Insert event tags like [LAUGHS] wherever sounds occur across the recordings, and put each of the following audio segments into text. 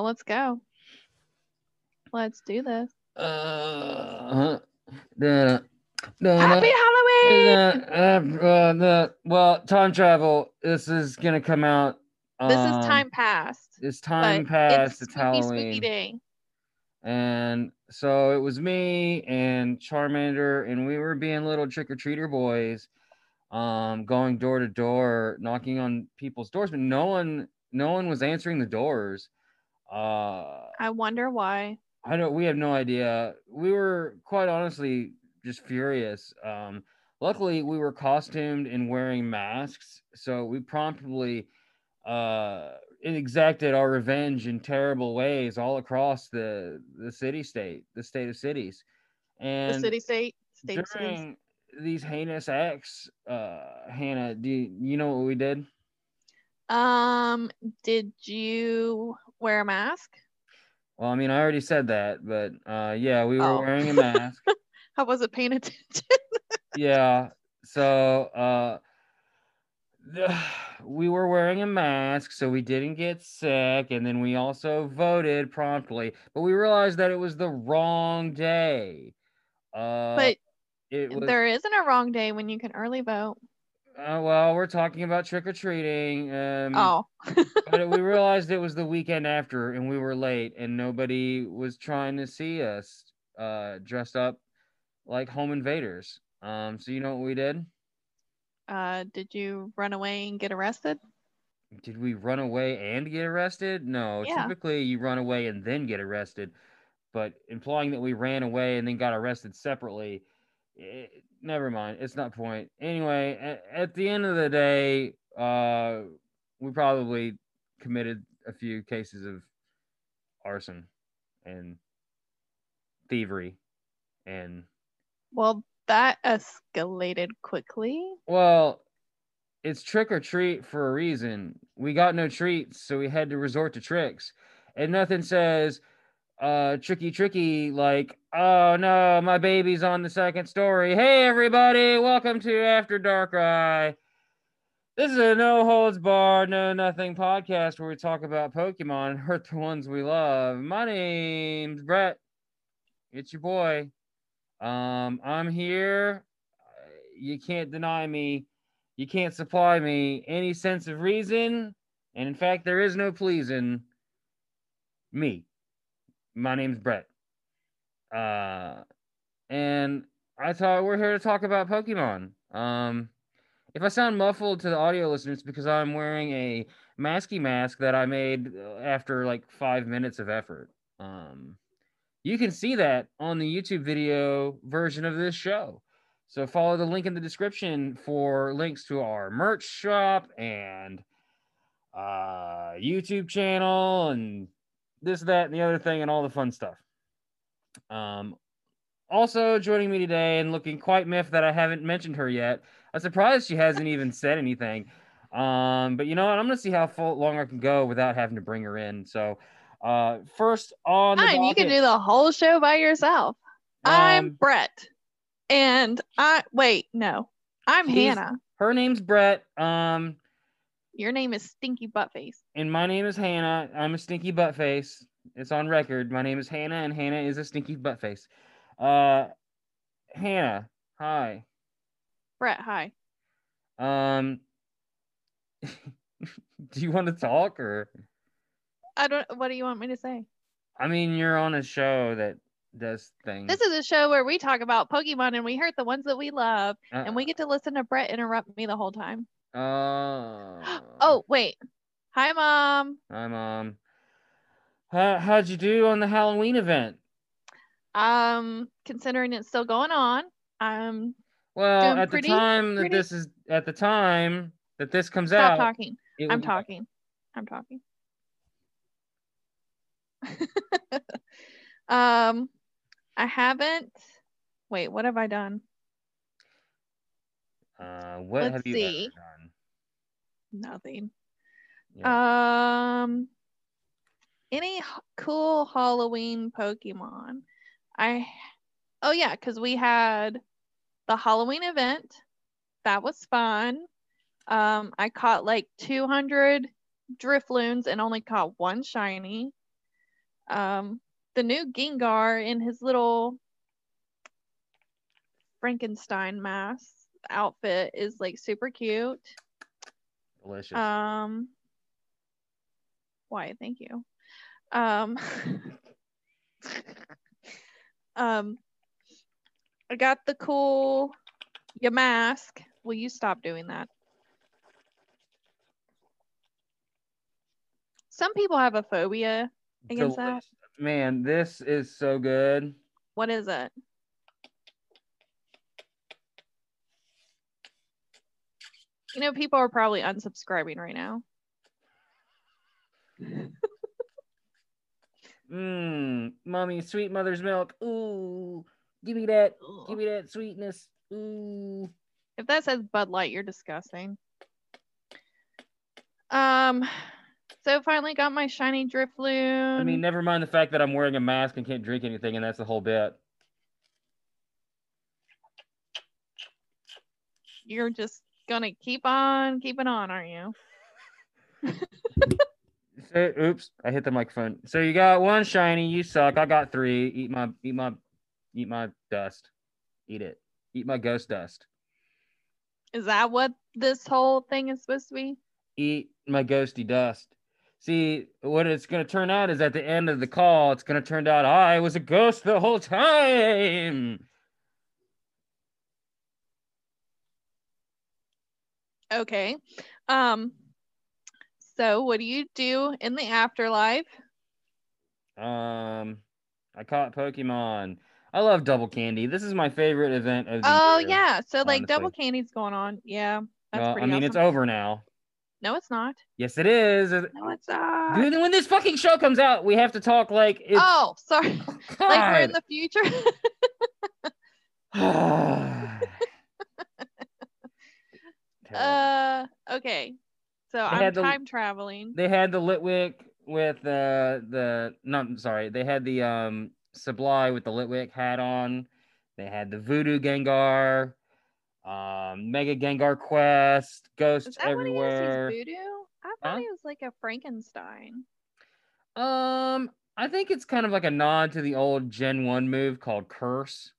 Well, let's go. Let's do this. Uh, the, the, Happy Halloween! uh, uh, the, well, time travel. This is gonna come out. this um, is time past. It's time past. It's It's, spooky, Halloween. spooky day. And so it was me and Charmander, and we were being little trick or treater boys, um, going door to door, knocking on people's doors, but no one, no one was answering the doors. Uh, I wonder why. I don't. We have no idea. We were quite honestly just furious. Um, luckily, we were costumed and wearing masks, so we promptly uh, exacted our revenge in terrible ways all across the the city state, the state of cities, and the city state, state during these heinous acts, uh, Hannah, do you, you know what we did? Um, did you wear a mask? Well, I mean, I already said that, but uh, yeah, we were Oh. wearing a mask. [LAUGHS] I wasn't paying attention. [LAUGHS] yeah so uh [SIGHS] we were wearing a mask so we didn't get sick and then we also voted promptly but we realized that it was the wrong day uh but it was there isn't a wrong day when you can early vote. Uh, well we're talking about trick-or-treating um oh, [LAUGHS] but we realized it was the weekend after and we were late and nobody was trying to see us uh dressed up like home invaders um so you know what we did uh, did you run away and get arrested? Did we run away and get arrested? No. Yeah. Typically, you run away and then get arrested. But implying that we ran away and then got arrested separately, eh, never mind. It's not point. Anyway, at, at the end of the day, uh, we probably committed a few cases of arson and thievery and Well, that escalated quickly. Well, it's trick or treat for a reason. We got no treats, so we had to resort to tricks. And nothing says uh tricky tricky like, "Oh no, my baby's on the second story. Hey everybody, welcome to After Darkrai." This is a no holds barred, no nothing podcast where we talk about Pokemon and hurt the ones we love. My name's Brett. It's your boy. Um, I'm here. You can't deny me. You can't supply me any sense of reason. And in fact, there is no pleasing me. My name's Brett. Uh, and I thought we're here to talk about Pokemon. Um, if I sound muffled to the audio listeners, because I'm wearing a masky mask that I made uh, after like five minutes of effort. Um, you can see that on the YouTube video version of this show. So follow the link in the description for links to our merch shop and uh, YouTube channel and this, that, and the other thing and all the fun stuff. Um, also joining me today and looking quite miffed that I haven't mentioned her yet. I'm surprised she hasn't even said anything. Um, but you know what? I'm gonna see how full, long I can go without having to bring her in. So, uh, first on the Fine, you can do the whole show by yourself. I'm Um, Brett, and I wait. No, I'm Hannah. Her name's Brett. Um, Your name is Stinky Buttface. and my name is Hannah. I'm a stinky Buttface. It's on record. My name is Hannah, and Hannah is a stinky Buttface. Uh, Hannah, hi. Brett, hi. Um, [LAUGHS] do you want to talk or? I don't. What do you want me to say? I mean, you're on a show that does things. This is a show where we talk about Pokemon and we hurt the ones that we love, and we get to listen to Brett interrupt me the whole time. Uh, Oh, wait. Hi, mom. Hi, mom. How, how'd you do on the Halloween event? Um, considering it's still going on, I'm. Well, at pretty- the time that this is at the time that this comes out. stop out, talking. I'm was- talking. I'm talking. [LAUGHS] um, I haven't. Wait, what have I done? Uh, what Let's have you see. done? Nothing. Yeah. Um, any cool Halloween Pokemon? I, oh yeah, because we had the Halloween event. That was fun. Um, I caught like 200 Drifloons and only caught one shiny. Um, the new Gengar in his little Frankenstein mask outfit is like super cute. Delicious. Um, why? Thank you. Um, [LAUGHS] um, I got the cool your mask. Will you stop doing that? Some people have a phobia against that. Man, this is so good. What is it? You know, people are probably unsubscribing right now. Mmm, mommy, sweet mother's milk. Ooh, give me that. Give me that sweetness. Ooh. If that says Bud Light, you're disgusting. Um, so finally got my shiny Drifloon. I mean, never mind the fact that I'm wearing a mask and can't drink anything, and that's the whole bit. you're just gonna keep on keeping on, aren't you? [LAUGHS] So, oops, I hit the microphone. So you got one shiny. You suck. I got three. Eat my, eat my, eat my dust. Eat it. Eat my ghost dust. Is that what this whole thing is supposed to be? Eat my ghosty dust. See, what it's gonna turn out is at the end of the call, it's gonna turn out I was a ghost the whole time. Okay. Um, so what do you do in the afterlife? Um, I caught Pokemon. I love Double Candy. This is my favorite event of the Oh year. yeah, so like honestly. double candy's going on. Yeah, that's Well, I mean, awesome. it's over now. No, it's not. Yes, it is. No, it's not. Dude, when this fucking show comes out, we have to talk like it's. oh, sorry. [LAUGHS] like we're in the future. [LAUGHS] [SIGHS] [LAUGHS] Uh, okay. So I'm had the- time traveling. they had the Litwick with the the no, I'm sorry, they had the um Sublime with the Litwick hat on. They had the Voodoo Gengar, um, Mega Gengar Quest, Ghosts everywhere. he voodoo? I thought Huh? he was like a Frankenstein. Um, I think it's kind of like a nod to the old Gen 1 move called Curse.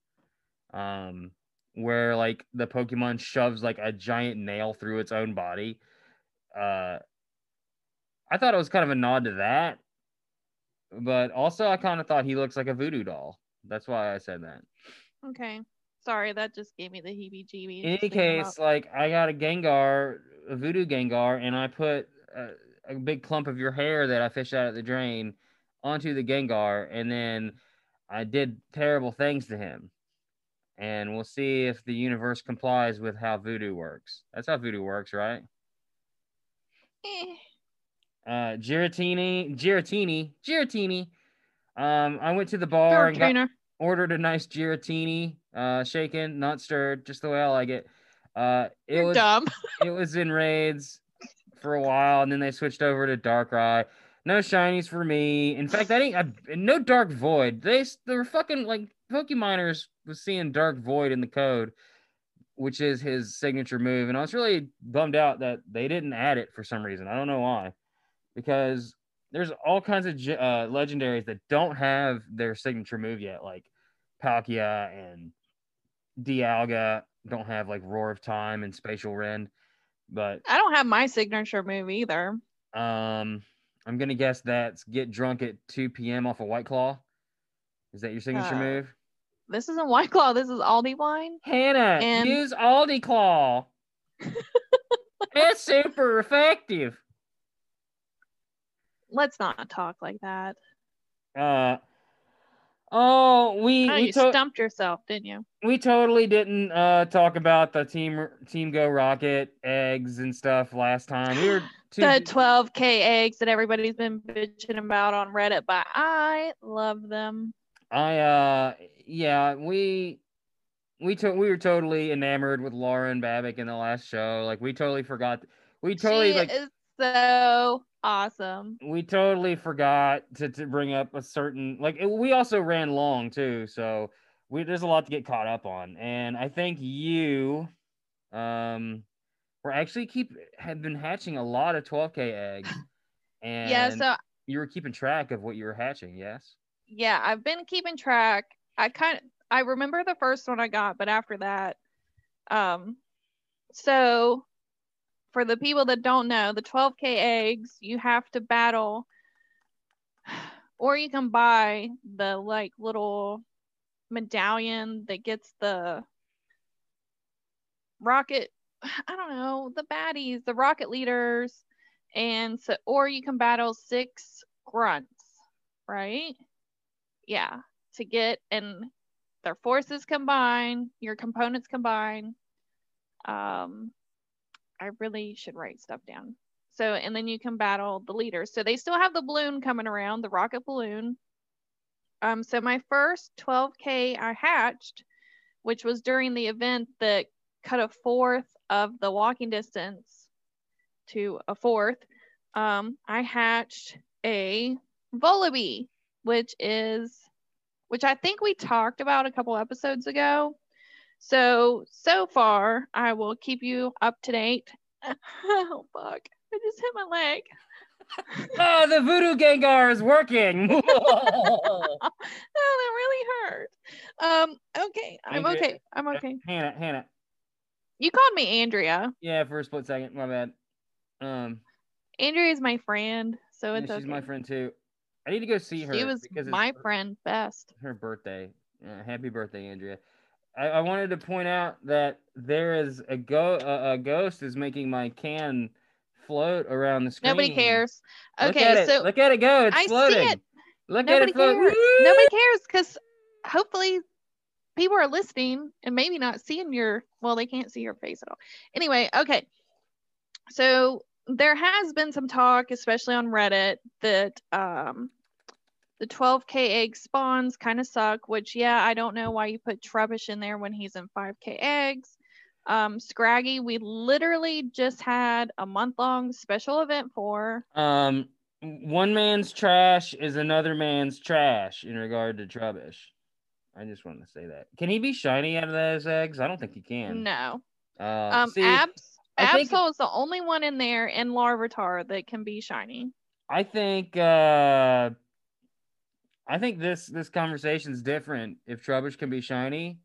Um, where like the Pokemon shoves like a giant nail through its own body. Uh I thought it was kind of a nod to that. But also I kind of thought he looks like a voodoo doll. That's why I said that. Okay. Sorry, that just gave me the heebie-jeebies. In any case, like I got a Gengar, a voodoo Gengar, and I put a, a big clump of your hair that I fished out of the drain onto the Gengar, and then I did terrible things to him. And we'll see if the universe complies with how voodoo works. That's how voodoo works, right? Eh. Uh, Giratini, Giratini, Giratini. Um, I went to the bar and got, ordered a nice Giratini, uh, shaken, not stirred, just the way I like it. Uh, it You're was dumb. [LAUGHS] it was in raids for a while, and then they switched over to Dark Darkrai. No shinies for me. In fact, I didn't. I, no Dark Void. They they were fucking like PokeMiners was seeing Dark Void in the code, which is his signature move, and I was really bummed out that they didn't add it for some reason. I don't know why, because there's all kinds of uh, legendaries that don't have their signature move yet, like Palkia and Dialga don't have like Roar of Time and Spatial Rend, but I don't have my signature move either. um, I'm gonna guess that's get drunk at 2 p.m. off a White Claw. Is that your signature Uh, move? This isn't White Claw. This is Aldi wine. Hannah, and- use Aldi Claw. [LAUGHS] it's super effective. Let's not talk like that. Uh, oh, we Oh, we, you to- stumped yourself, didn't you? we totally didn't uh talk about the team team go rocket eggs and stuff last time. We were [GASPS] too The 12k eggs that everybody's been bitching about on Reddit, but I love them. I uh yeah, we we to- we were totally enamored with Lauren Babic in the last show. Like we totally forgot we totally she like is so awesome. we totally forgot to, to bring up a certain like it- we also ran long too, so we there's a lot to get caught up on. And I think you um were actually keep have been hatching a lot of 12k eggs. And yeah, so You were keeping track of what you were hatching, yes? Yeah, I've been keeping track. I kind of I remember the first one I got, but after that, um, so for the people that don't know, the 12k eggs you have to battle, [SIGHS] or you can buy the like little medallion that gets the rocket. [SIGHS] I don't know the baddies, the rocket leaders, and so or you can battle six grunts, right? Yeah, to get and their forces combine, your components combine. Um, I really should write stuff down. So, and then you can battle the leaders. So they still have the balloon coming around, the rocket balloon. Um, so my first 12K I hatched, which was during the event that cut a fourth of the walking distance to a fourth. Um, I hatched a Vullaby, which is which I think we talked about a couple episodes ago. So, so far, I will keep you up to date. [LAUGHS] oh, fuck. I just hit my leg. [LAUGHS] oh, the voodoo Gengar is working. [LAUGHS] oh, that really hurt. Um, okay. I'm Andrea, okay. I'm okay. Hannah, Hannah. You called me Andrea. Yeah, for a split second. My bad. Um, Andrea is my friend, so it's yeah, she's okay. my friend too. I need to go see her. She was my friend best. Her birthday. Uh, happy birthday, Andrea. I, I, wanted to point out that there is a go a, a, ghost is making my can float around the screen. Nobody cares. Okay, look so it. look at it go. It's I floating. See it. Look Nobody at it float. cares. Nobody cares because hopefully people are listening and maybe not seeing your well, they can't see your face at all. Anyway, okay. So there has been some talk, especially on Reddit, that um, the 12k egg spawns kind of suck. Which, yeah, I don't know why you put Trubbish in there when he's in 5k eggs. Um, Scraggy, we literally just had a month long special event for. Um, one man's trash is another man's trash in regard to Trubbish. I just wanted to say that. Can he be shiny out of those eggs? I don't think he can. No. Uh, um, see, Abs Absol is the only one in there in Larvitar that can be shiny. I think uh I think this this conversation's different. If Trubbish can be shiny,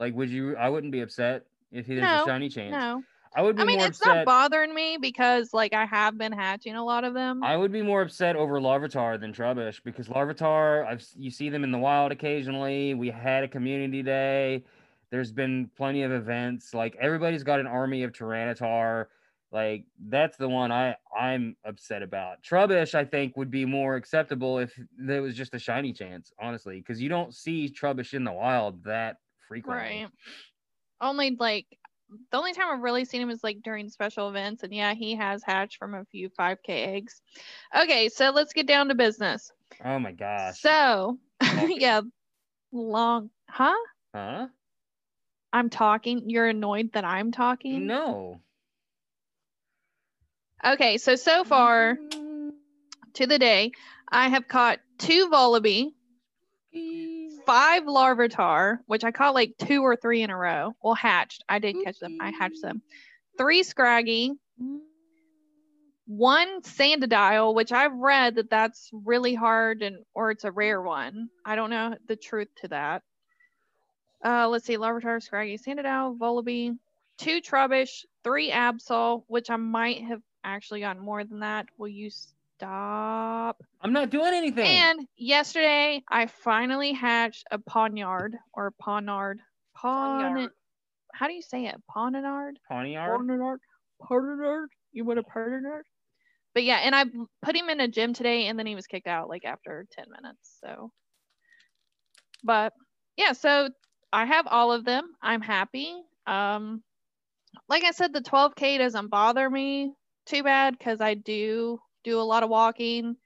like would you I wouldn't be upset if he there's No, a shiny chance. No. I would be I mean, it's upset. not bothering me because like I have been hatching a lot of them. I would be more upset over Larvitar than Trubbish because Larvitar, I've you see them in the wild occasionally. We had a community day. There's been plenty of events. Like everybody's got an army of Tyranitar. Like that's the one I I'm upset about. Trubbish, I think, would be more acceptable if there was just a shiny chance, honestly, because you don't see Trubbish in the wild that frequently. right. Only like the only time I've really seen him is like during special events, and yeah, he has hatched from a few 5K eggs. Okay, so let's get down to business. Oh my gosh. So, [LAUGHS] yeah, long, huh? huh? I'm talking. You're annoyed that I'm talking? No. Okay, so so far to the day, I have caught two Vullaby, five Larvitar, which I caught like two or three in a row. Well, hatched. I did catch them. I hatched them. Three Scraggy, one Sandadial, which I've read that that's really hard and or it's a rare one. I don't know the truth to that. Uh, let's see, Larvitar, Scraggy, Sandow, Vullaby, two Trubbish, three Absol, which I might have actually gotten more than that. Will you stop? I'm not doing anything. And yesterday, I finally hatched a Pawniard or. Pawn. Pawniard. How do you say it? Pawnard? Pawniard? Pawnard? Pawnard? You want a Pawnard? But yeah, and I put him in a gym today, and then he was kicked out like after 10 minutes. So, but yeah, so I have all of them. I'm happy. Um, like I said, the 12K doesn't bother me too bad because I do do a lot of walking.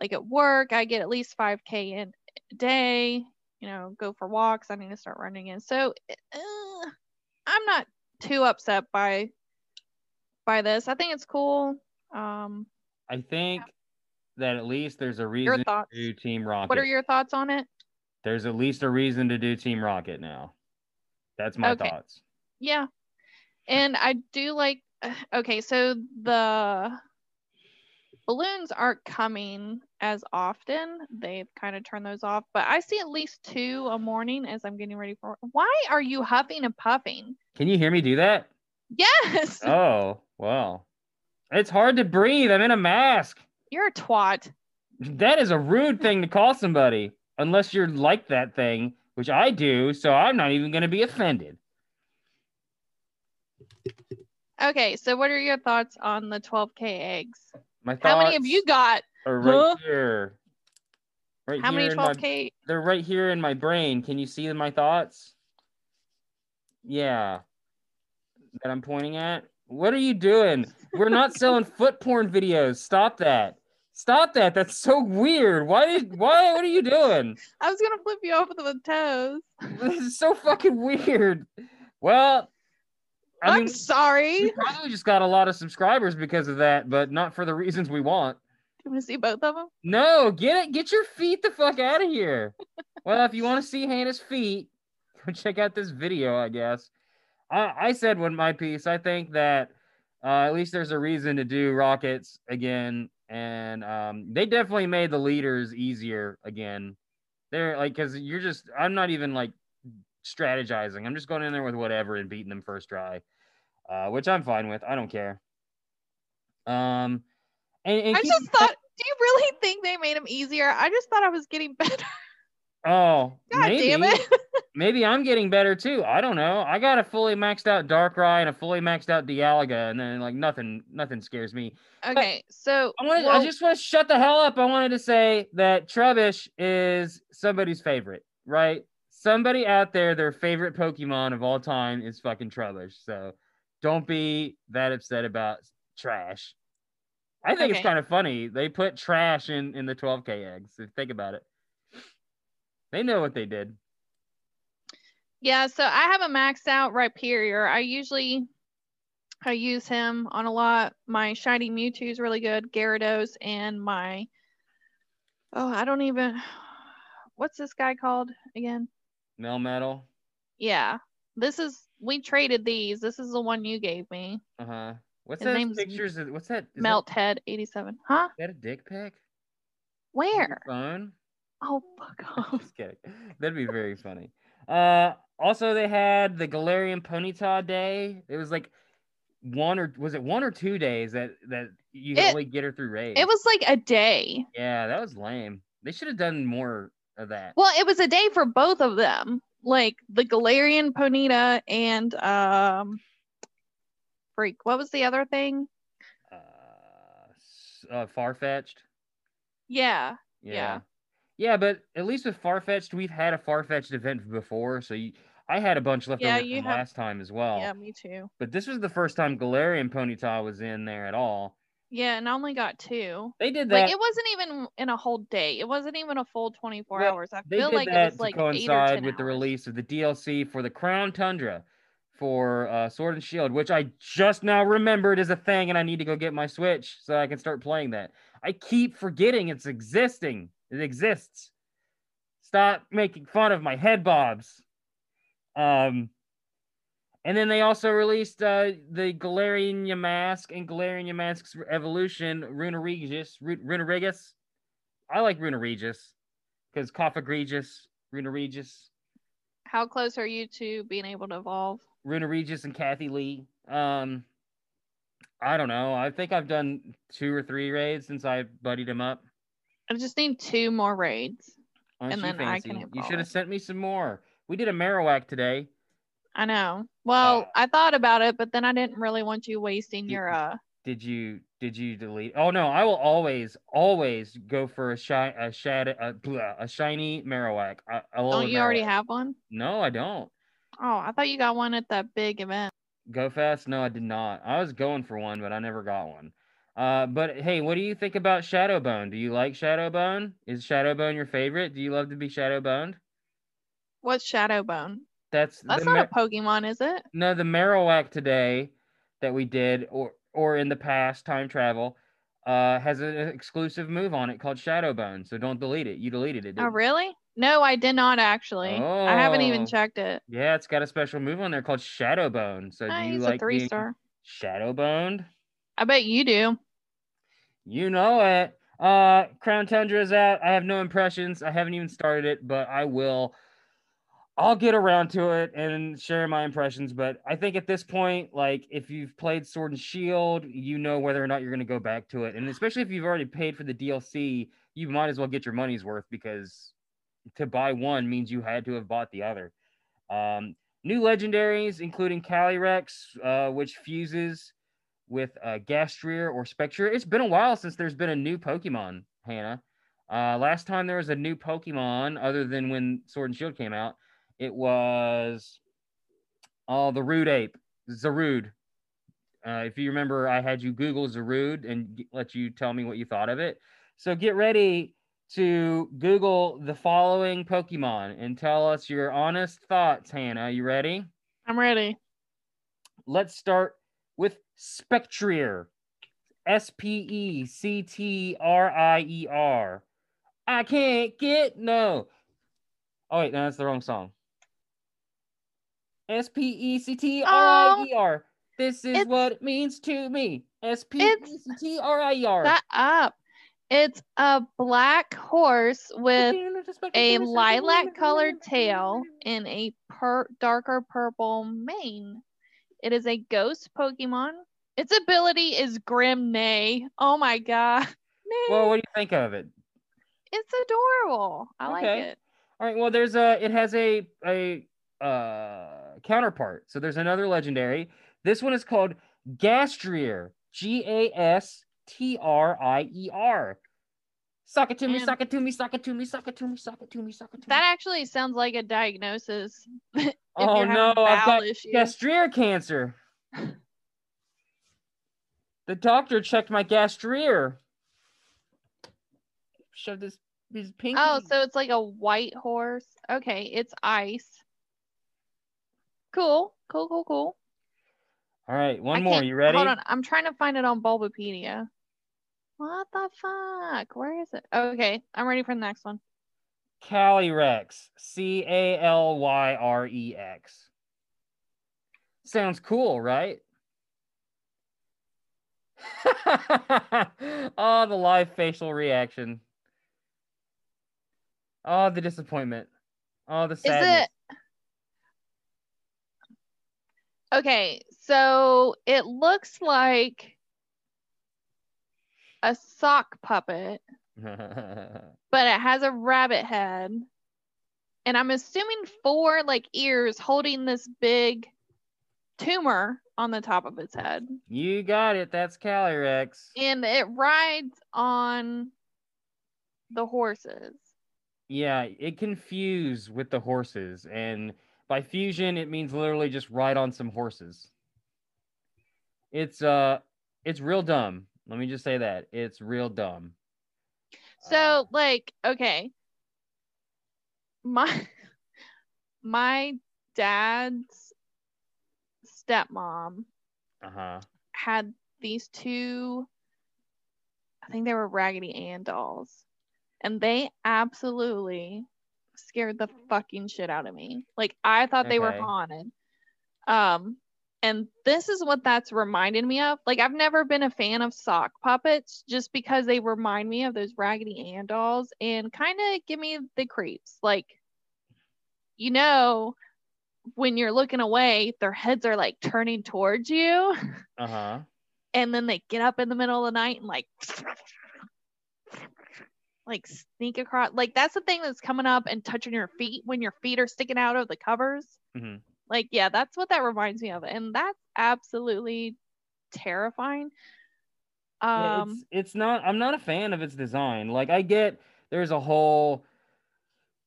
Like at work, I get at least 5K in a day, you know, go for walks. I need to start running in. So uh, I'm not too upset by by this. I think it's cool. Um, I think that at least there's a your reason thoughts? to do Team Rocket. What are your thoughts on it? There's at least a reason to do Team Rocket now. That's my Okay. thoughts. Yeah. And I do like [SIGHS] okay, so the balloons aren't coming as often. They've kind of turned those off, but I see at least two a morning as I'm getting ready for. Why are you huffing and puffing? Can you hear me do that? Yes, [LAUGHS] Oh, well. It's hard to breathe. I'm in a mask. you're a twat. That is a rude thing to call somebody, unless you're like that thing, which I do. So I'm not even going to be offended. Okay, so what are your thoughts on the 12k eggs? My How many have you got? Are right Huh? here. Right How here many in 12k? they're right here in my brain. Can you see my thoughts? Yeah. That I'm pointing at. What are you doing? We're not selling foot porn videos. Stop that. Stop that. That's so weird. Why did why what are you doing? I was gonna flip you off with the toes. This is so fucking weird. Well, I I'm mean, we sorry. probably just got a lot of subscribers because of that, but not for the reasons we want. Do you want to see both of them? No, get it. Get your feet the fuck out of here. well, if you want to see Hannah's feet, go [LAUGHS] check out this video, I guess. I, I said one my piece. I think that uh, at least there's a reason to do rockets again, and um, they definitely made the leaders easier again. They're like, because you're just, I'm not even like strategizing. I'm just going in there with whatever and beating them first try, uh, which I'm fine with. I don't care. Um, and, and I keep- just thought. Do you really think they made them easier? I just thought I was getting [LAUGHS] better. Oh, God maybe. damn it. [LAUGHS] Maybe I'm getting better too. I don't know. I got a fully maxed out Darkrai and a fully maxed out Dialga, and then like nothing, nothing scares me. Okay, so I wanted, well, I just want to shut the hell up. I wanted to say that Trubbish is somebody's favorite, right? Somebody out there, their favorite Pokemon of all time is fucking Trubbish. So don't be that upset about trash. I think it's kind of funny. They put trash in in the 12k eggs. Think about it, they know what they did. yeah, so I have a maxed out Rhyperior. I usually I use him on a lot. My shiny Mewtwo is really good, Gyarados, and my oh, I don't even what's this guy called again? Melmetal. Yeah, this is we traded these. This is the one you gave me. Uh huh. What's His that pictures? Of, what's that? Melt Head 87. Huh? That, is that a dick pic? Where? Phone? Oh, fuck [LAUGHS] off. Just kidding. That'd be very funny. Uh, also they had the Galarian Ponyta Day. It was like one or was it one or two days that that you could It- only get her through raids. It was like a day. yeah, that was lame. They should have done more of that. Well, it was a day for both of them. Like the Galarian Ponyta and um freak. What was the other thing? Uh, uh Farfetch'd. Yeah. Yeah. Yeah. Yeah. but at least with Farfetch'd, we've had a Farfetch'd event before, so you, I had a bunch left Yeah, over from have- last time as well. Yeah, me too. But this was the first time Galarian Ponyta was in there at all. Yeah, and I only got two. They did that. Like it wasn't even in a whole day. It wasn't even a full 24 Well, hours. I feel like it that was like to eight or coincide 10 with the release of the DLC for the Crown Tundra for uh, Sword and Shield, which I just now remembered is a thing, and I need to go get my Switch so I can start playing that. I keep forgetting it's existing. It exists. Stop making fun of my head bobs. Um, and then they also released uh, the Galarian Yamask and Galarian Mask's evolution, Runerigus. Runa Regis. I like Runerigus because Koffa Regis, Runerigus. How close are you to being able to evolve? Runerigus and Kathy Lee. Um, I don't know. I think I've done two or three raids since I buddied him up. I just need two more raids. Aren't And then I can You should have sent me some more. We did a Marowak today. I know. Well, Uh, I thought about it, but then I didn't really want you wasting Did- your uh Did you did you delete? Oh no, I will always always go for a shy a shad a, a shiny Marowak. A, a Don't Alolan you already have one? No, I don't. Oh, I thought you got one at that big event. Go fast? No, I did not. I was going for one, but I never got one. Uh, but hey, what do you think about Shadowbone? Do you like Shadowbone? Is Shadowbone your favorite? Do you love to be Shadowboned? What's Shadowbone? That's That's not Ma- a Pokemon, is it? no the Marowak today that we did, or or in the past time travel, uh, has an exclusive move on it called Shadowbone. So don't delete it. You deleted it. Oh, really? No, I did not actually. Oh, I haven't even Oh. checked it. Yeah, it's got a special move on there called Shadowbone. So do you like a three being star. Shadowboned? I bet you do. You know it. Uh, Crown Tundra is out. I have no impressions. I haven't even started it, but I will. I'll get around to it and share my impressions. But I think at this point, like if you've played Sword and Shield, you know whether or not you're going to go back to it. And especially if you've already paid for the DLC, you might as well get your money's worth because to buy one means you had to have bought the other. Um, new legendaries, including Calyrex, uh, which fuses with uh, Gastria or Spectrier. It's been a while since there's been a new Pokemon, Hannah. Uh, last time there was a new Pokemon, other than when Sword and Shield came out, it was oh the Rude Ape, Zarude. Uh, if you remember, I had you Google Zarude and g- let you tell me what you thought of it. So get ready to Google the following Pokemon and tell us your honest thoughts, Hannah. You ready? I'm ready. Let's start with Spectrier. S P E C T R I E R. I can't get no. Oh wait, no, that's the wrong song. S P E C T R I E oh, R. This is It's- what it means to me. S P E C T R I E R. Shut up. It's a black horse with a lilac colored tail and a per- darker purple mane. It is a ghost Pokemon. Its ability is Grim Neigh. Oh my god. [LAUGHS] Neigh. Well, what do you think of it? it's adorable. I like Okay. it. All right. Well, there's a. It has a a uh counterpart. So there's another legendary. This one is called Gastrier. G A S T R I E R. Suck it to me, suck it to me, suck it to me, suck it to me, suck it to me, suck it to me. That actually sounds like a diagnosis. [LAUGHS] oh no, I've got issues. gastrier cancer. the doctor checked my gastrier. Shove this his pinky. Oh, so it's like a white horse. Okay, it's ice. Cool, cool, cool, cool. All right, one I more. You ready? Hold on, I'm trying to find it on Bulbapedia. What the fuck? Where is it? Okay, I'm ready for the next one. Calyrex. C A L Y R E X. Sounds cool, right? [LAUGHS] oh, the live facial reaction. Oh, the disappointment. Oh, the Is it? Okay, so it looks like a sock puppet, [LAUGHS] but it has a rabbit head. And I'm assuming four like ears holding this big tumor on the top of its head. you got it. That's Calyrex. And it rides on the horses. Yeah, it can fuse with the horses, and by fusion, it means literally just ride on some horses. It's uh, it's real dumb. Let me just say that it's real dumb. So like, okay. My [LAUGHS] my dad's stepmom Uh huh. had these two I think they were Raggedy Ann dolls. And they absolutely scared the fucking shit out of me. Like I thought they were haunted. Um and this is what that's reminded me of. Like I've never been a fan of sock puppets just because they remind me of those Raggedy Ann dolls and kind of give me the creeps. Like you know when you're looking away, their heads are like turning towards you Uh huh. and then they get up in the middle of the night and like [SNIFFS] like sneak across like that's the thing that's coming up and touching your feet when your feet are sticking out of the covers Mhm. Like yeah that's what that reminds me of and that's absolutely terrifying um it's it's not. I'm not a fan of its design. Like I get there's a whole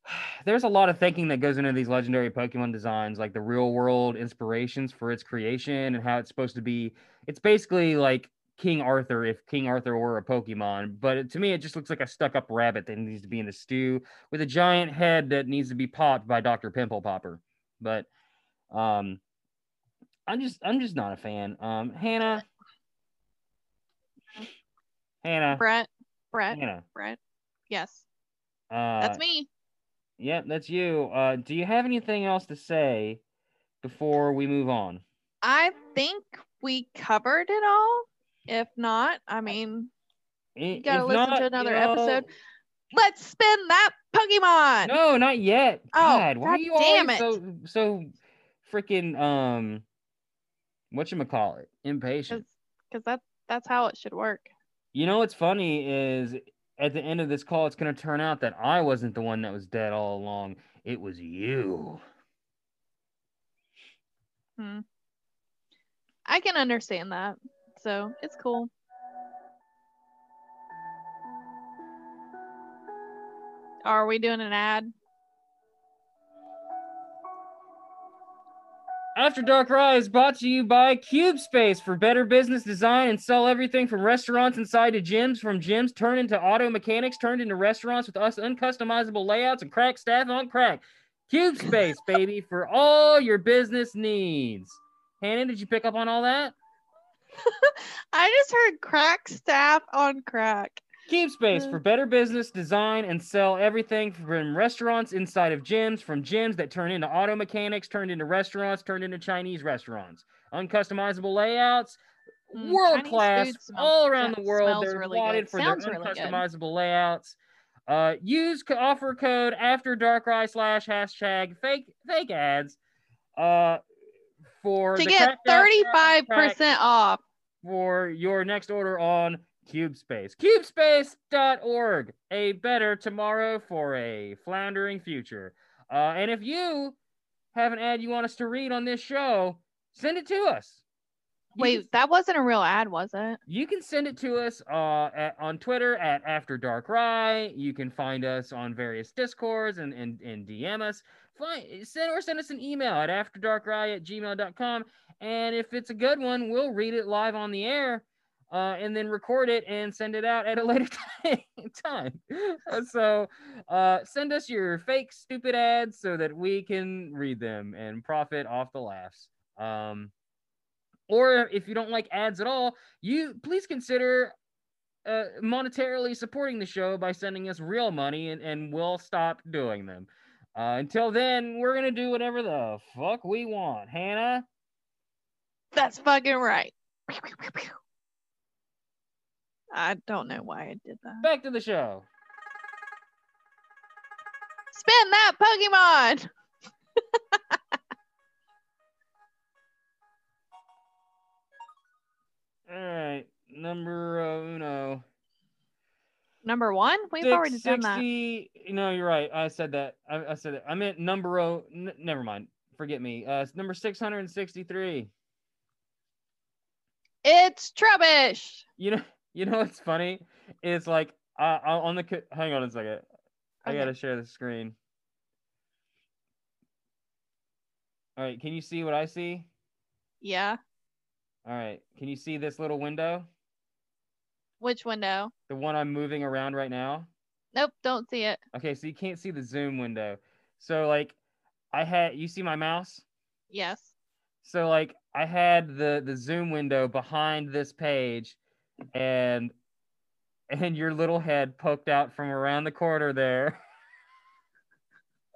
[SIGHS] there's a lot of thinking that goes into these legendary Pokemon designs, like the real world inspirations for its creation and how it's supposed to be. It's basically like King Arthur if King Arthur were a Pokemon, but it- to me it just looks like a stuck up rabbit that needs to be in the stew with a giant head that needs to be popped by Dr. Pimple Popper. But um I'm just I'm just not a fan. Um Hannah Hannah brett brett Hannah. brett yes Uh, that's me Yep, that's you. Uh, do you have anything else to say before we move on? i think we covered it all if not i mean You gotta listen to another episode. Let's spin that Pokemon. No, not yet. Oh, God, why are you damn always so so freaking um what you call it? Impatient. Because that that's how it should work. You know what's funny is at the end of this call, it's gonna turn out that I wasn't the one that was dead all along. It was you. Hmm. I can understand that. So it's cool. Are we doing an ad? After Dark Rise is brought to you by Cube Space for better business design and sell everything from restaurants inside to gyms, from gyms turned into auto mechanics, turned into restaurants with us uncustomizable layouts and crack staff on crack. Cube Space, baby, for all your business needs. Hannah, did you pick up on all that? [LAUGHS] I just heard crack staff on crack. Cube Space Uh. for better business design and sell everything from restaurants inside of gyms, from gyms that turn into auto mechanics, turned into restaurants, turned into Chinese restaurants. Uncustomizable layouts, Mm, world class, all around the world. They're really lauded good. for Sounds their really layouts. Uh, use offer code after darkrai slash hashtag fake fake ads. Uh, for To get 35% off. for your next order on CubeSpace. CubeSpace.org. A better tomorrow for a floundering future. Uh, and if you have an ad you want us to read on this show, send it to us. You Wait, can- that wasn't a real ad, was it? you can send it to us uh, at, on Twitter at After Darkrai. You can find us on various discords and, and, and DM us. Find, send or send us an email at afterdarkrai at gmail.com. And if it's a good one, we'll read it live on the air uh, and then record it and send it out at a [LAUGHS] later time. [LAUGHS] So uh, send us your fake, stupid ads so that we can read them and profit off the laughs. Um, or if you don't like ads at all, you please consider uh, monetarily supporting the show by sending us real money, and, and we'll stop doing them. Uh, until then, we're gonna do whatever the fuck we want. Hannah, That's fucking right. I don't know why I did that. back to the show. Spin that Pokemon. [LAUGHS] All right, number uh, uno. Number one? We've already done that. 60 No, you're right. I said that. I, I said it. I meant number. o- N- never mind. Forget me. Uh, it's number six hundred and sixty-three. It's Trubbish. You know, you know what's funny? It's like uh, uh, on the. co- Hang on a second. I Okay. gotta share the screen. All right, can you see what I see? Yeah. All right, can you see this little window? Which window? The one I'm moving around right now. Nope, don't see it. Okay, so you can't see the zoom window. So like, I had you see my mouse. Yes. So like, I had the the zoom window behind this page, and and your little head poked out from around the corner there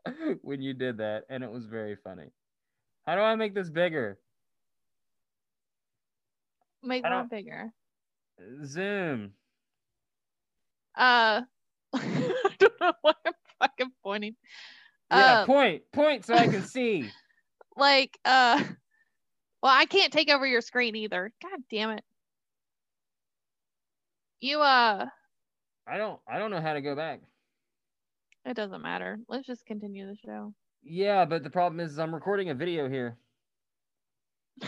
[LAUGHS] when you did that, and it was very funny. How do I make this bigger? Make I bigger. Zoom. Uh [LAUGHS] I don't know why I'm fucking pointing. Yeah, Uh, point, point, so I can [LAUGHS] see. like uh well I can't take over your screen either. God damn it. You uh I don't, I don't know how to go back. it doesn't matter. Let's just continue the show. Yeah, but the problem is I'm recording a video here. [LAUGHS] I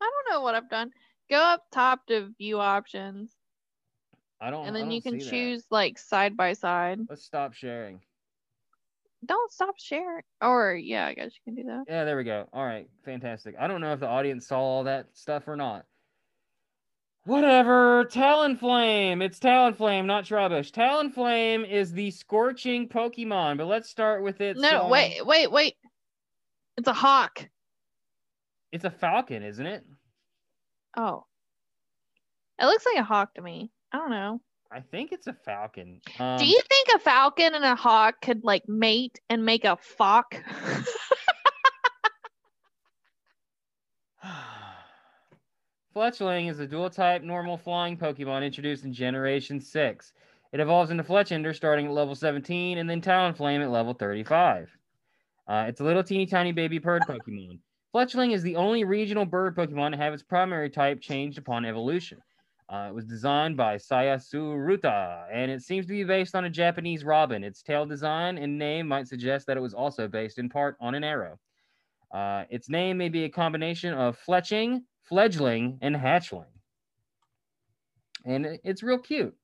don't know what I've done. Go up top to view options I don't. and then you don't can see that. choose like side by side. Let's stop sharing. Don't stop sharing. Or yeah, I guess you can do that. Yeah, there we go. All right, fantastic. I don't know if the audience saw all that stuff or not. Whatever. Talonflame. It's Talonflame, not Trubbish. Talonflame is the scorching Pokemon, but let's start with it. no, um, wait, wait, wait. It's a hawk. It's a falcon, isn't it? Oh. It looks like a hawk to me. I don't know. I think it's a falcon. Um, Do you think a falcon and a hawk could like mate and make a flock? [LAUGHS] Fletchling is a dual type normal flying Pokemon introduced in Generation 6. It evolves into Fletchinder starting at level 17 and then Talonflame at level 35. Uh, it's a little teeny tiny baby bird Pokemon. Fletchling is the only regional bird Pokemon to have its primary type changed upon evolution. Uh, it was designed by Saya Tsuruta, and it seems to be based on a Japanese robin. Its tail design and name might suggest that it was also based in part on an arrow. Uh, its name may be a combination of fletching, fledgling, and hatchling. And it's real cute.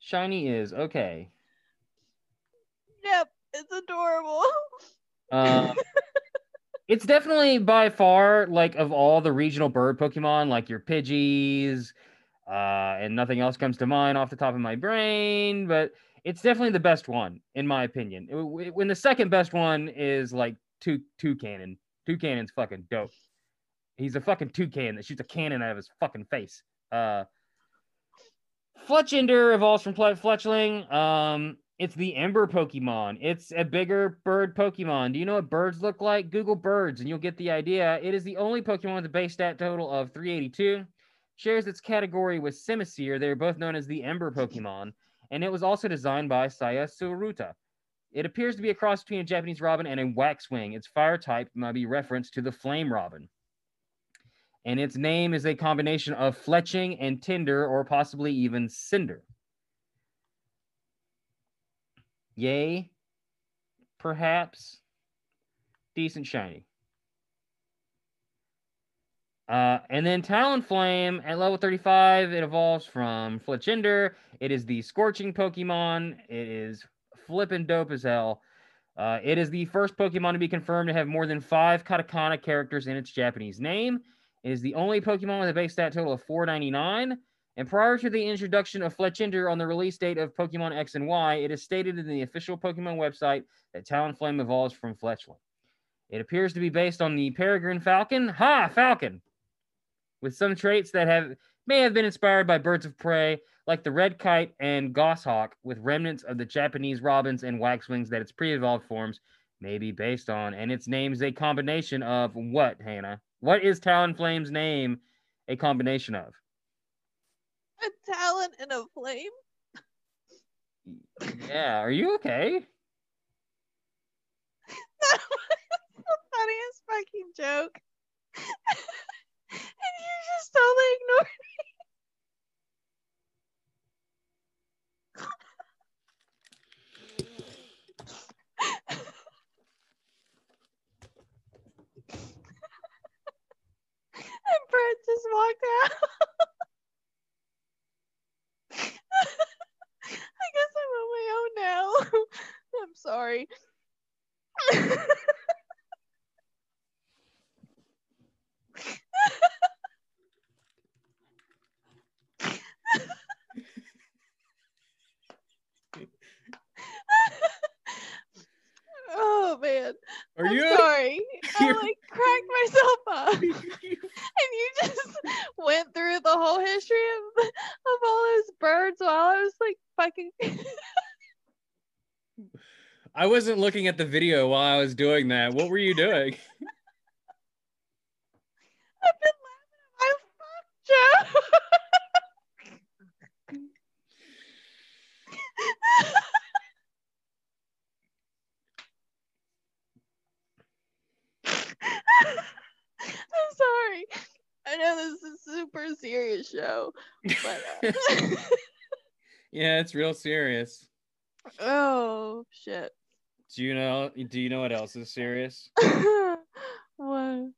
Shiny is okay. Yep, it's adorable. Uh, [LAUGHS] it's definitely by far like of all the regional bird Pokemon, like your Pidgeys, uh, and nothing else comes to mind off the top of my brain, but it's definitely the best one in my opinion. When the second best one is like two Toucannon. Toucannon's fucking dope. He's a fucking toucan that shoots a cannon out of his fucking face. Uh, Fletchinder evolves from Fletchling. Um, it's the Ember Pokemon. It's a bigger bird Pokemon. Do you know what birds look like? Google birds and you'll get the idea. It is the only Pokemon with a base stat total of 382. Shares its category with Simisear. They're both known as the Ember Pokemon. And it was also designed by Saya Tsuruta. It appears to be a cross between a Japanese robin and a waxwing. Its fire type might be referenced to the flame robin. And its name is a combination of fletching and tinder, or possibly even cinder. Yay, perhaps. Decent shiny. Uh, and then Talonflame at level 35, it evolves from Fletchinder. It is the Scorching Pokemon. It is flipping dope as hell. Uh, it is the first Pokemon to be confirmed to have more than five katakana characters in its Japanese name. It is the only Pokemon with a base stat total of 499. And prior to the introduction of Fletchinder on the release date of Pokemon X and Y, it is stated in the official Pokemon website that Talonflame evolves from Fletchling. It appears to be based on the Peregrine Falcon. Ha! Falcon! With some traits that have may have been inspired by birds of prey like the red kite and goshawk, with remnants of the Japanese robins and waxwings that its pre-evolved forms may be based on. And its name is a combination of what, Hannah? What is Talonflame's name a combination of? A talon and a flame? [LAUGHS] Yeah, are you okay? that was the funniest fucking joke. [LAUGHS] and you just totally ignored me. [LAUGHS] and Brett just walked out. [LAUGHS] I guess I'm on my own now. [LAUGHS] I'm sorry. Oh man. Are I'm you? sorry. I like cracked myself up. [LAUGHS] and you just went through the whole history of, of all those birds while I was like fucking [SIGHS] I wasn't looking at the video while I was doing that. What were you doing? [LAUGHS] I've been laughing at my fuck. I'm sorry. I know this is a super show, but uh, [LAUGHS] yeah, it's real serious. oh shit. Do you know? Do you know what else is serious? [LAUGHS] what?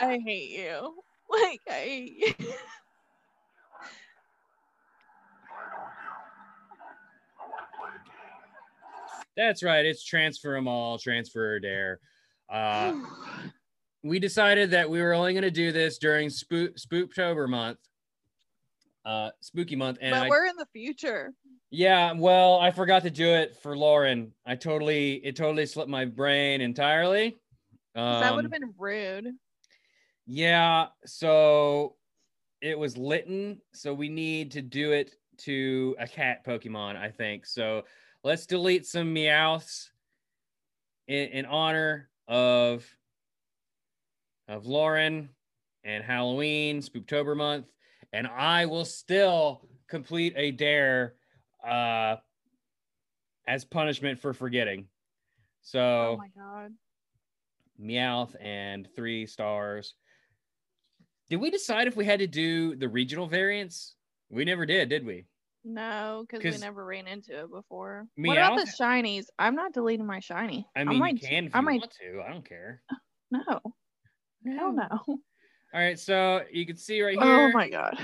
I hate you. [LAUGHS] Like I hate you. That's right. It's transfer them all, transfer or dare. Uh, [SIGHS] we decided that we were only going to do this during Spook Spooktober month, uh, Spooky month, and but we're in the future. yeah, well, I forgot to do it for Lauren. I totally, it totally slipped my brain entirely. 'Cause that would Um, have been rude. Yeah, so it was Litten, so we need to do it to a cat Pokemon, I think. So let's delete some Meowths in, in honor of of Lauren and Halloween, Spooktober month, and I will still complete a dare uh as punishment for forgetting. So Oh my god. Meowth and three stars. Did we decide if we had to do the regional variants? We never did, did we? No, because we never ran into it before. What about the shinies? I'm not deleting my shiny. I mean, I might, you can if I might. want to. I don't care. [LAUGHS] No, hell no. [LAUGHS] All right, so you can see right here. Oh my god.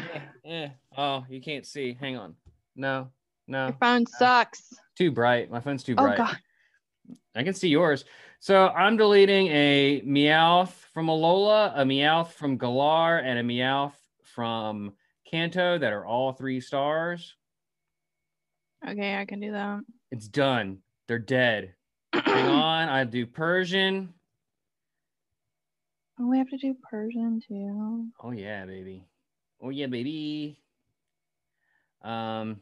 Yeah, eh. Oh, you can't see. Hang on. No, no. Your phone sucks. Too bright. My phone's too bright. Oh bright. god. I can see yours. So I'm deleting a Meowth from Alola, a Meowth from Galar, and a Meowth from Kanto that are all three stars. Okay, I can do that. It's done. They're dead. Hang [CLEARS THROAT] on. I do Persian. Oh, we have to do Persian too. Oh yeah, baby. Oh yeah, baby. Um.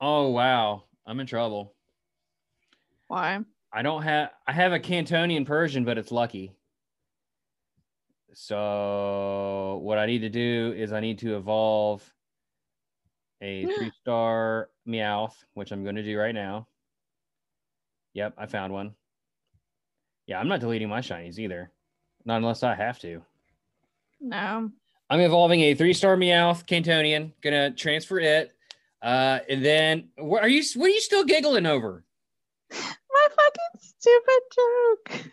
Oh wow, I'm in trouble. Why? I don't have. I have a Kantonian Persian, but it's lucky. So what I need to do is I need to evolve a [GASPS] three-star Meowth, which I'm going to do right now. Yep, I found one. Yeah, I'm not deleting my shinies either, not unless I have to. No. I'm evolving a three-star Meowth Kantonian. Gonna transfer it, uh, and then what are you? What are you still giggling over? My fucking stupid joke.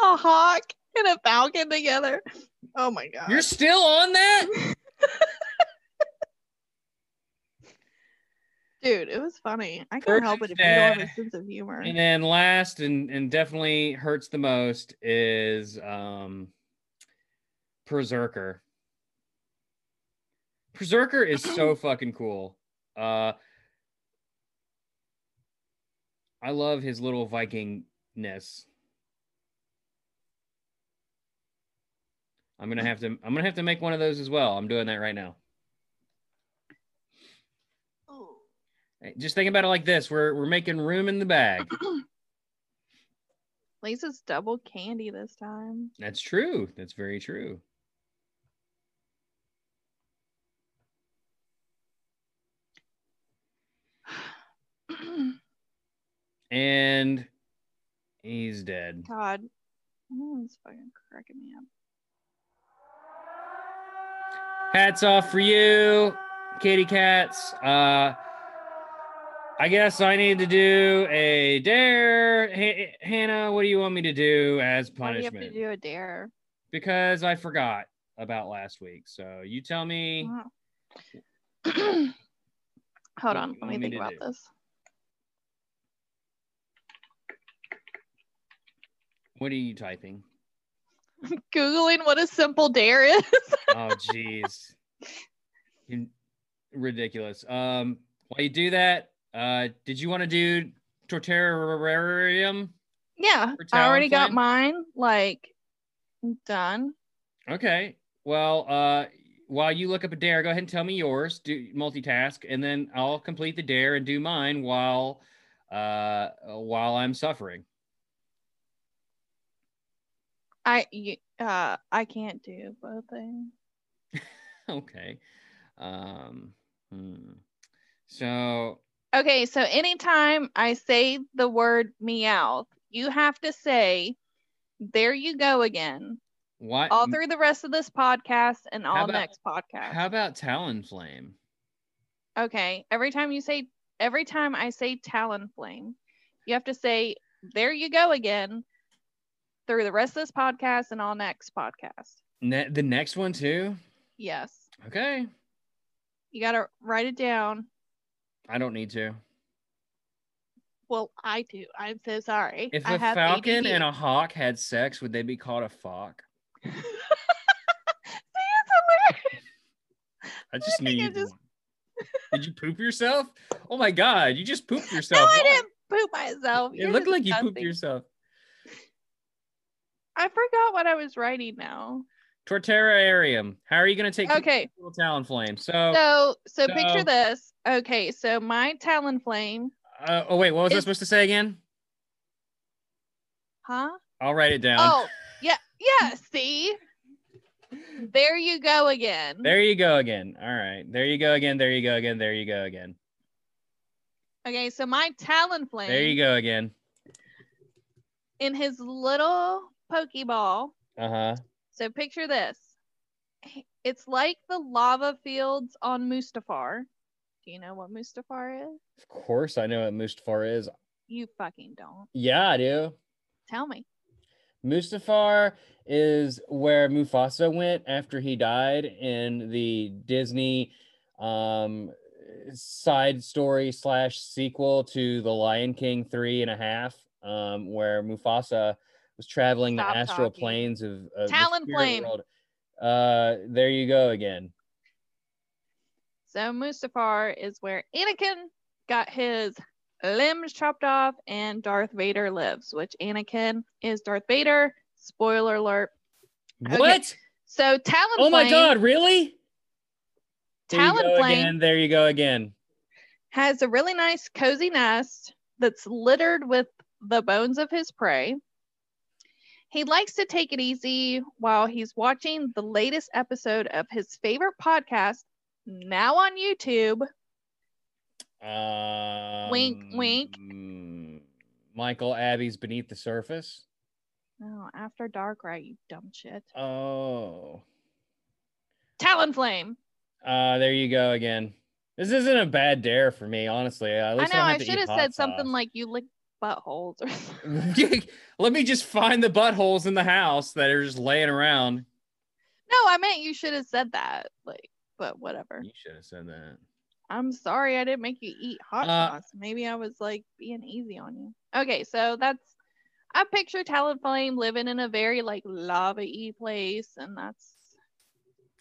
A hawk and a falcon together. Oh my god. You're still on that? [LAUGHS] Dude, it was funny. I can't help it if you don't have a sense of humor. And then last and and definitely hurts the most is um Perrserker. Perrserker is so [CLEARS THROAT] fucking cool. Uh I love his little Vikingness. I'm gonna have to I'm gonna have to make one of those as well. I'm doing that right now. Oh. Hey, Just think about it like this: we're we're making room in the bag. At least it's double candy this time. That's true. That's very true. And he's dead. God. Oh, it's fucking cracking me up. Hats off for you, kitty cats. Uh, I guess I need to do a dare. Ha- Hannah, what do you want me to do as punishment? Why do you have to do a dare? Because I forgot about last week. So you tell me. [CLEARS THROAT] Hold on, let me me think about do? this. What are you typing? Googling what a simple dare is. [LAUGHS] Oh, jeez. Ridiculous. Um, while you do that, uh, did you want to do Torterrarium? yeah, I already got mine like done. Okay. Well, uh, while you look up a dare, go ahead and tell me yours. Do multitask, and then I'll complete the dare and do mine while, uh, while I'm suffering. I you, uh I can't do both things. [LAUGHS] okay. Um. hmm. So Okay, so anytime I say the word meow, you have to say, "There you go again," what? all through the rest of this podcast and all about- next podcast. How about Talonflame? Okay, every time you say, every time I say Talonflame, you have to say, "There you go again," through the rest of this podcast and all next podcast. Ne- the next one too. Yes, Okay. you gotta write it down. I don't need to. Well, I do. I'm so sorry. If I a have falcon ADD. and a hawk had sex, would they be called a fawk? [LAUGHS] See. I just knew you. just- Did you poop yourself? Oh my god! You just pooped yourself. No. I didn't poop myself. It You're looked like you pooped yourself. I forgot what I was writing now. Torterrarium. How are you going to take Okay, little Talonflame? So, so so picture this. Okay, so my Talonflame Uh, oh wait, what was I supposed to say again? Huh? I'll write it down. Oh, yeah, yeah. See, there you go again. There you go again. All right. There you go again. There you go again. There you go again. Okay, so my Talonflame There you go again. in his little Pokeball. Uh huh. So picture this. It's like the lava fields on Mustafar. Do you know what Mustafar is? Of course, I know what Mustafar is. You fucking don't. Yeah, I do. Tell me. Mustafar is where Mufasa went after he died in the Disney um, side story slash sequel to The Lion King three and a half, um, where Mufasa was traveling Stop the astral talking. planes of, of the spirit world. Uh, there you go again. So Mustafar is where Anakin got his limbs chopped off and Darth Vader lives, which Anakin is Darth Vader. Spoiler alert. Okay. What? So Talonflame Oh my God! Really? There Talonflame again. There you go again. has a really nice cozy nest that's littered with the bones of his prey. He likes to take it easy while he's watching the latest episode of his favorite podcast, now on YouTube. Um, Wink, wink. Michael Abbey's Beneath the Surface. Oh, After Darkrai? You dumb shit. Oh, Talonflame. uh, there you go again. This isn't a bad dare for me, honestly. At I know. I should have said something like you lick buttholes or something. [LAUGHS] Let me just find the buttholes in the house that are just laying around. No, I meant you should have said that. Like, but whatever. You should have said that. I'm sorry I didn't make you eat hot Uh, sauce. Maybe I was like being easy on you. Okay, so that's I picture Talonflame living in a very like lava-y place, and that's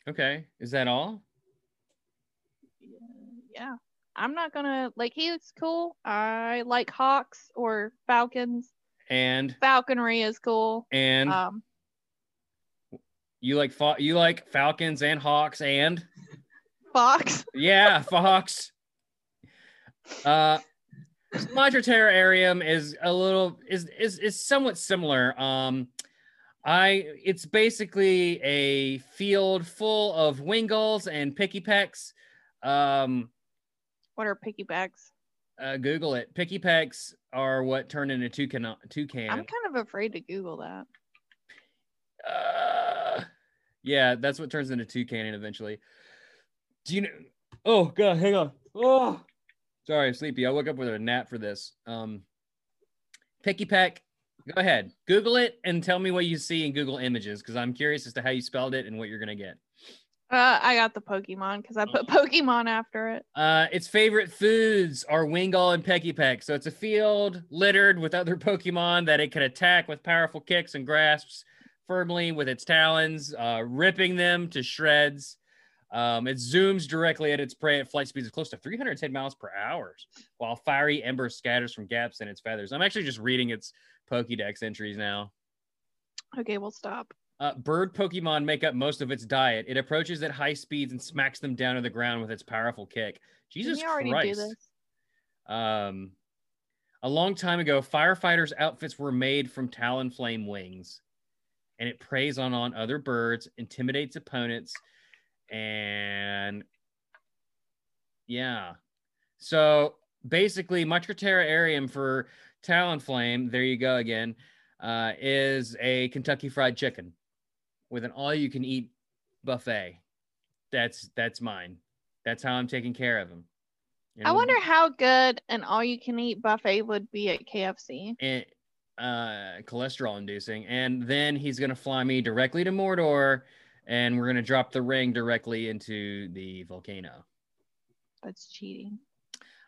Okay, is that all? yeah. I'm not gonna like he's cool. I like hawks or falcons. And Falconry is cool. and Um, you like you like falcons and hawks and fox. [LAUGHS] Yeah, Fox. Uh, terrarium is a little is is is somewhat similar. Um, I it's basically a field full of Wingulls and Pikipeks. Um, What are piggybacks? uh, Google it. Pikipeks are what turn into toucan toucan. I'm kind of afraid to Google that. Uh, yeah, that's what turns into toucan eventually. Do you know? Oh god, hang on. Oh, sorry, I'm sleepy. I woke up with a nap for this. Um, Pikipek. Go ahead, Google it and tell me what you see in Google Images because I'm curious as to how you spelled it and what you're gonna get. Uh, I got the Pokemon because I put Pokemon after it. Uh, its favorite foods are Wingull and Pikipek. So it's a field littered with other [LAUGHS] Pokemon that it can attack with powerful kicks and grasps firmly with its talons, uh, ripping them to shreds. Um, it zooms directly at its prey at flight speeds of close to 310 miles per hour, while fiery ember scatters from gaps in its feathers. I'm actually just reading its Pokédex entries now. Okay, we'll stop. Uh, bird Pokemon make up most of its diet. It approaches at high speeds and smacks them down to the ground with its powerful kick. Jesus Christ. Um, a long time ago, firefighters' outfits were made from Talonflame wings, and it preys on, on other birds, intimidates opponents, and yeah. So basically, Mutraterrarium for Talonflame, there you go again, uh, is a Kentucky Fried Chicken with an all-you-can-eat buffet. That's that's mine. That's how I'm taking care of him. I wonder how good an all-you-can-eat buffet would be at KFC. and uh, cholesterol inducing. And then he's going to fly me directly to Mordor and we're going to drop the ring directly into the volcano. That's cheating.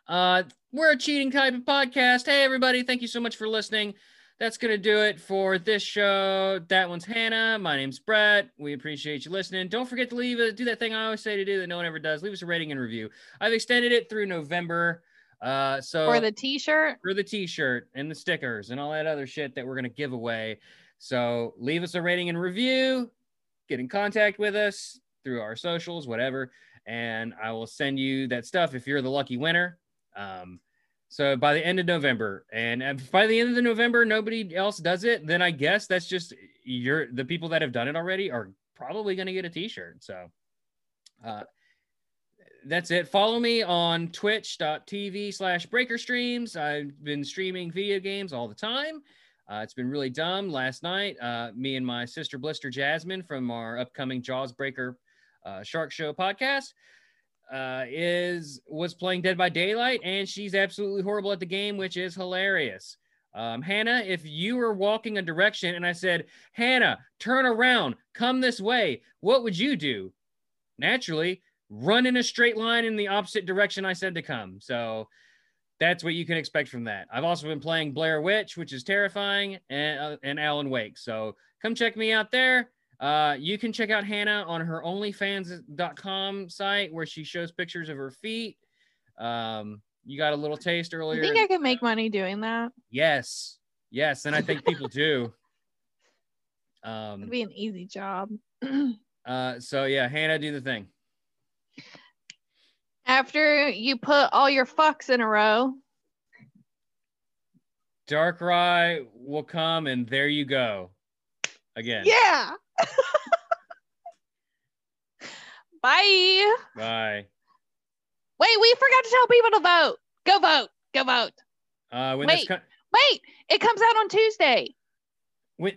Uh, we're a cheating type of podcast. Hey, everybody. Thank you so much for listening. That's going to do it for this show. That one's Hannah. My name's Brett. We appreciate you listening. Don't forget to leave a do that thing I always say to do that no one ever does. Leave us a rating and review. I've extended it through November. Uh, so For the T-shirt, for the t-shirt and the stickers and all that other shit that we're going to give away. So leave us a rating and review, get in contact with us through our socials, whatever, and I will send you that stuff if you're the lucky winner. Um, So by the end of November, and by the end of the November nobody else does it, then I guess that's just you're the people that have done it already are probably going to get a T-shirt. So uh, that's it. Follow me on twitch.tv slash breaker streams. I've been streaming video games all the time. Uh, it's been really dumb. Last night, uh, me and my sister Blister Jasmine from our upcoming Jaws Breaker uh, Shark Show podcast uh, is was playing Dead by Daylight, and she's absolutely horrible at the game, which is hilarious. Um, Hannah, if you were walking a direction and I said, Hannah, turn around, come this way, what would you do? Naturally, run in a straight line in the opposite direction I said to come. So that's what you can expect from that. I've also been playing Blair Witch, which is terrifying, and, uh, and Alan Wake. So come check me out there. Uh, you can check out Hannah on her OnlyFans.com site where she shows pictures of her feet. Um, you got a little taste earlier. I think I can make money doing that. Yes, yes, and I think people [LAUGHS] do. Um, It'd be an easy job. uh, so yeah, Hannah, do the thing. After you put all your fucks in a row, Darkrai will come, and there you go. Again. yeah. [LAUGHS] Bye. Bye. Wait, we forgot to tell people to vote. Go vote. Go vote. Uh, when Wait. this co- Wait, it comes out on Tuesday, when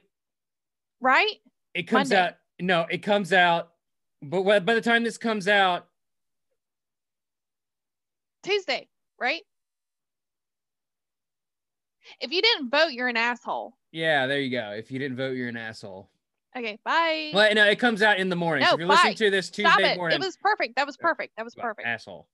right? it comes Monday. out, no, it comes out. But by the time this comes out, Tuesday, right? If you didn't vote, you're an asshole. yeah, there you go. If you didn't vote, you're an asshole. Okay, bye. Well, no, it comes out in the morning. so No, if you're listening bye. to this Stop Tuesday it. morning, It was perfect. That was perfect. That was perfect. asshole.